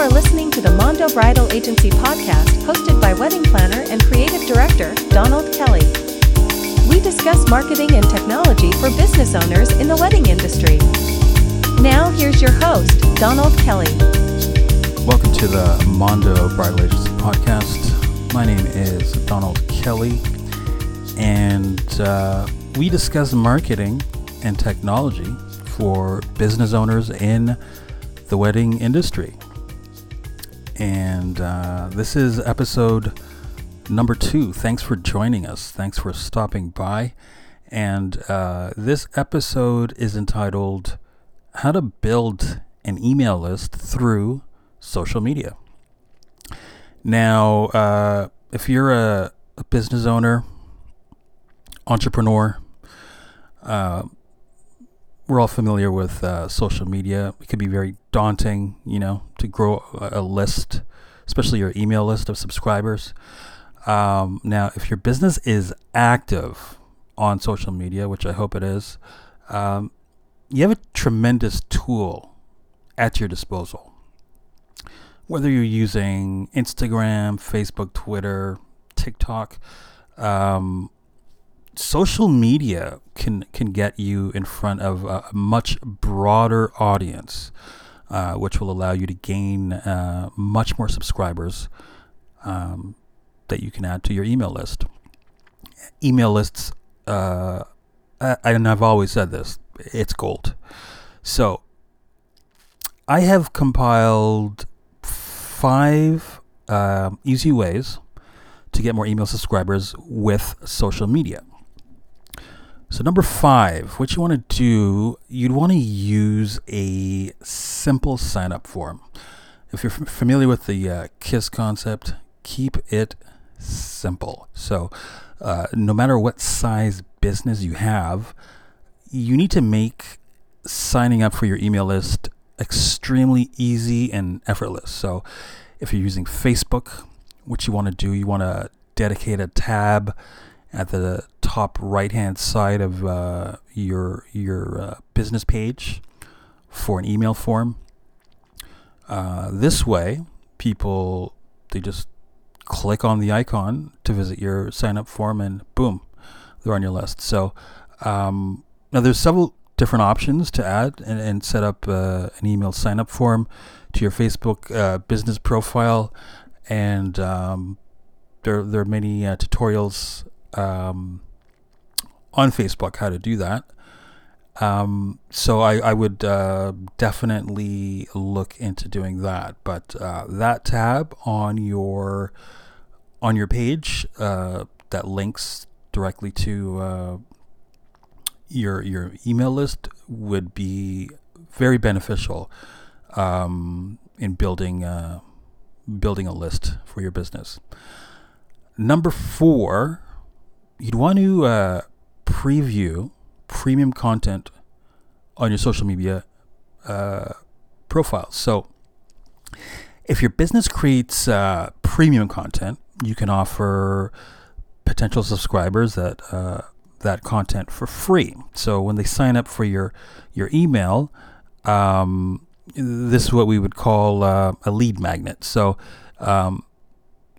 are listening to the Mondo Bridal Agency podcast hosted by wedding planner and creative director Donald Kelly. We discuss marketing and technology for business owners in the wedding industry. Now, here's your host, Donald Kelly. Welcome to the Mondo Bridal Agency podcast. My name is Donald Kelly, and uh, we discuss marketing and technology for business owners in the wedding industry. And uh, this is episode number two. Thanks for joining us. Thanks for stopping by. And uh, this episode is entitled How to Build an Email List Through Social Media. Now, uh, if you're a, a, business owner, entrepreneur, uh, we're all familiar with uh, social media. It can be very daunting, you know, to grow a, list, especially your email list of subscribers. Um, now, if your business is active on social media, which I hope it is, um, you have a tremendous tool at your disposal. Whether you're using Instagram, Facebook, Twitter, TikTok, um, social media can can get you in front of a much broader audience, uh, which will allow you to gain uh, much more subscribers um, that you can add to your email list. Email lists, uh, and I've always said this, it's gold. So I have compiled five um, easy ways to get more email subscribers with social media. So, number five, what you want to do, you'd want to use a simple sign up form. If you're f- familiar with the uh, KISS concept, keep it simple. So, uh, no matter what size business you have, you need to make signing up for your email list extremely easy and effortless. So, if you're using Facebook, what you want to do, you want to dedicate a tab at the top right hand side of uh, your your uh, business page for an email form. Uh, this way, people they just click on the icon to visit your sign up form, and boom, they're on your list. So um, now there's several different options to add and, and set up uh, an email sign up form to your Facebook uh, business profile, and um, there there are many uh, tutorials um, on Facebook how to do that. Um, so I, I would uh, definitely look into doing that. But uh, that tab on your on your page uh, that links directly to uh, your your email list would be very beneficial um, in building uh, building a list for your business. Number four you'd want to uh, preview premium content on your social media uh, profiles. So, if your business creates uh, premium content, you can offer potential subscribers that uh, that content for free. So when they sign up for your your email, um, this is what we would call uh, a lead magnet. So um,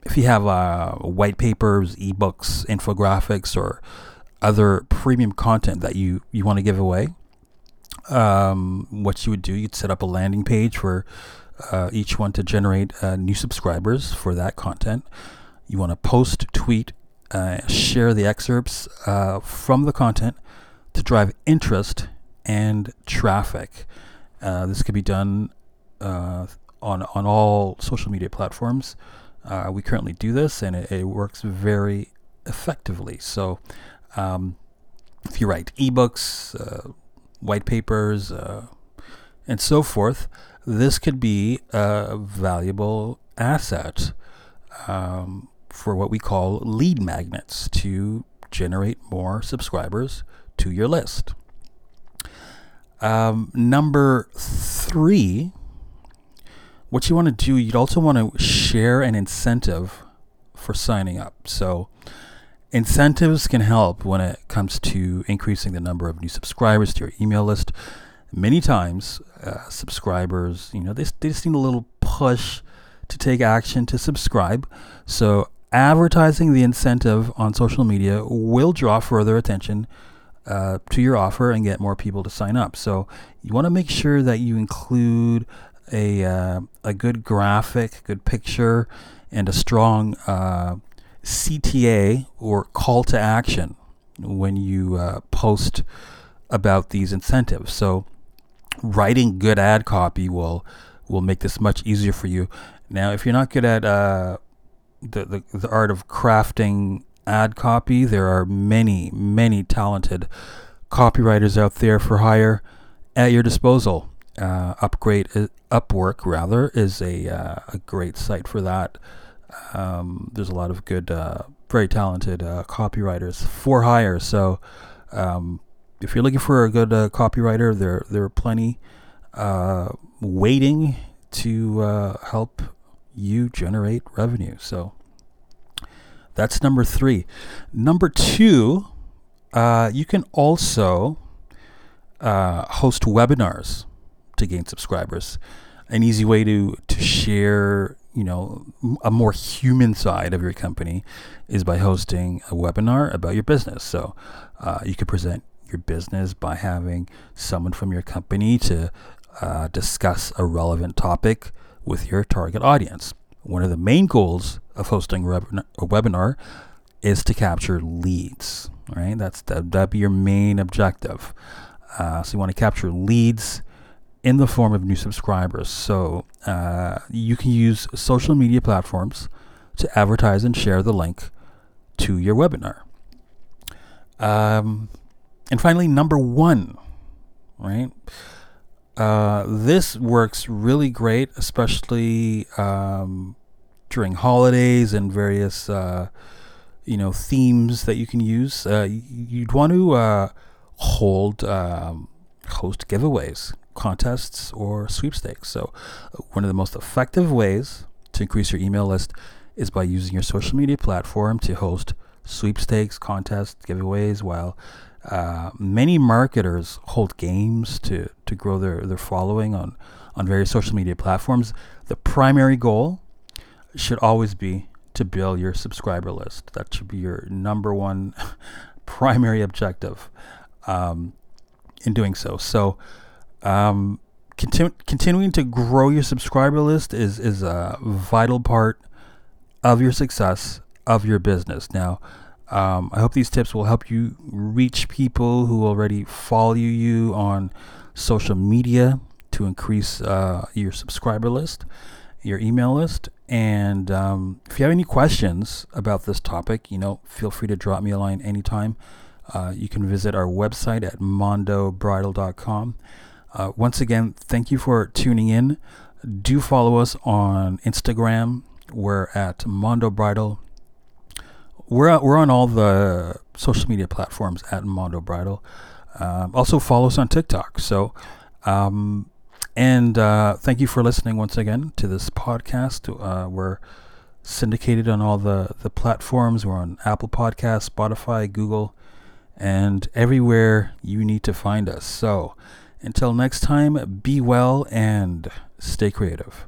if you have uh, white papers, ebooks, infographics, or other premium content that you, you want to give away, um, what you would do, you'd set up a landing page for uh, each one to generate uh, new subscribers for that content. You want to post, tweet, uh, share the excerpts uh, from the content to drive interest and traffic. Uh, this could be done on on all social media platforms. Uh, we currently do this, and it, it works very effectively. So, um, if you write ebooks, uh, white papers, uh, and so forth, this could be a valuable asset um, for what we call lead magnets to generate more subscribers to your list. Um, number three what you want to do, you'd also want to share an incentive for signing up. So, incentives can help when it comes to increasing the number of new subscribers to your email list. many times uh, subscribers, you know, they, they just need a little push to take action to subscribe. So advertising the incentive on social media will draw further attention uh, to your offer and get more people to sign up. So you want to make sure that you include a uh, a good graphic, good picture, and a strong uh, CTA or call to action when you uh, post about these incentives. So writing good ad copy will will make this much easier for you. Now, if you're not good at uh, the, the the art of crafting ad copy, there are many many talented copywriters out there for hire at your disposal. Uh, upgrade uh, Upwork rather is a uh, a great site for that. Um, there's a lot of good, uh, very talented uh, copywriters for hire. So um, if you're looking for a good uh, copywriter, there there are plenty uh, waiting to uh, help you generate revenue. So that's number three. Number two, uh, you can also host webinars to gain subscribers. An easy way to to share you know a more human side of your company is by hosting a webinar about your business so uh, you could present your business by having someone from your company to uh, discuss a relevant topic with your target audience. One of the main goals of hosting a webinar is to capture leads. Right, that's that that be your main objective. Uh, so you want to capture leads in the form of new subscribers. So uh, you can use social media platforms to advertise and share the link to your webinar. Um, and finally, number one, right? Uh, this works really great, especially um, during holidays and various, uh, you know, themes that you can use. Uh, you'd want to uh, hold um, host giveaways, contests, or sweepstakes. So, uh, one of the most effective ways to increase your email list is by using your social media platform to host sweepstakes, contests, giveaways, while uh, many marketers hold games to, to grow their, their following on, on various social media platforms. The primary goal should always be to build your subscriber list. That should be your number one primary objective um, in doing so. So, um, continu- continuing to grow your subscriber list is, is a vital part of your success of your business. Now, um, I hope these tips will help you reach people who already follow you on social media to increase uh, your subscriber list, your email list. And um, if you have any questions about this topic, you know, feel free to drop me a line anytime. Uh, you can visit our website at mondobridal.com. Uh, once again, thank you for tuning in. Do follow us on Instagram. We're at Mondo Bridal we're we're on all the social media platforms at Mondo Bridal. Um, also follow us on TikTok. So, um, and uh, thank you for listening once again to this podcast. Uh, we're syndicated on all the the platforms. We're on Apple Podcasts, Spotify, Google, and everywhere you need to find us. So, until next time, be well and stay creative.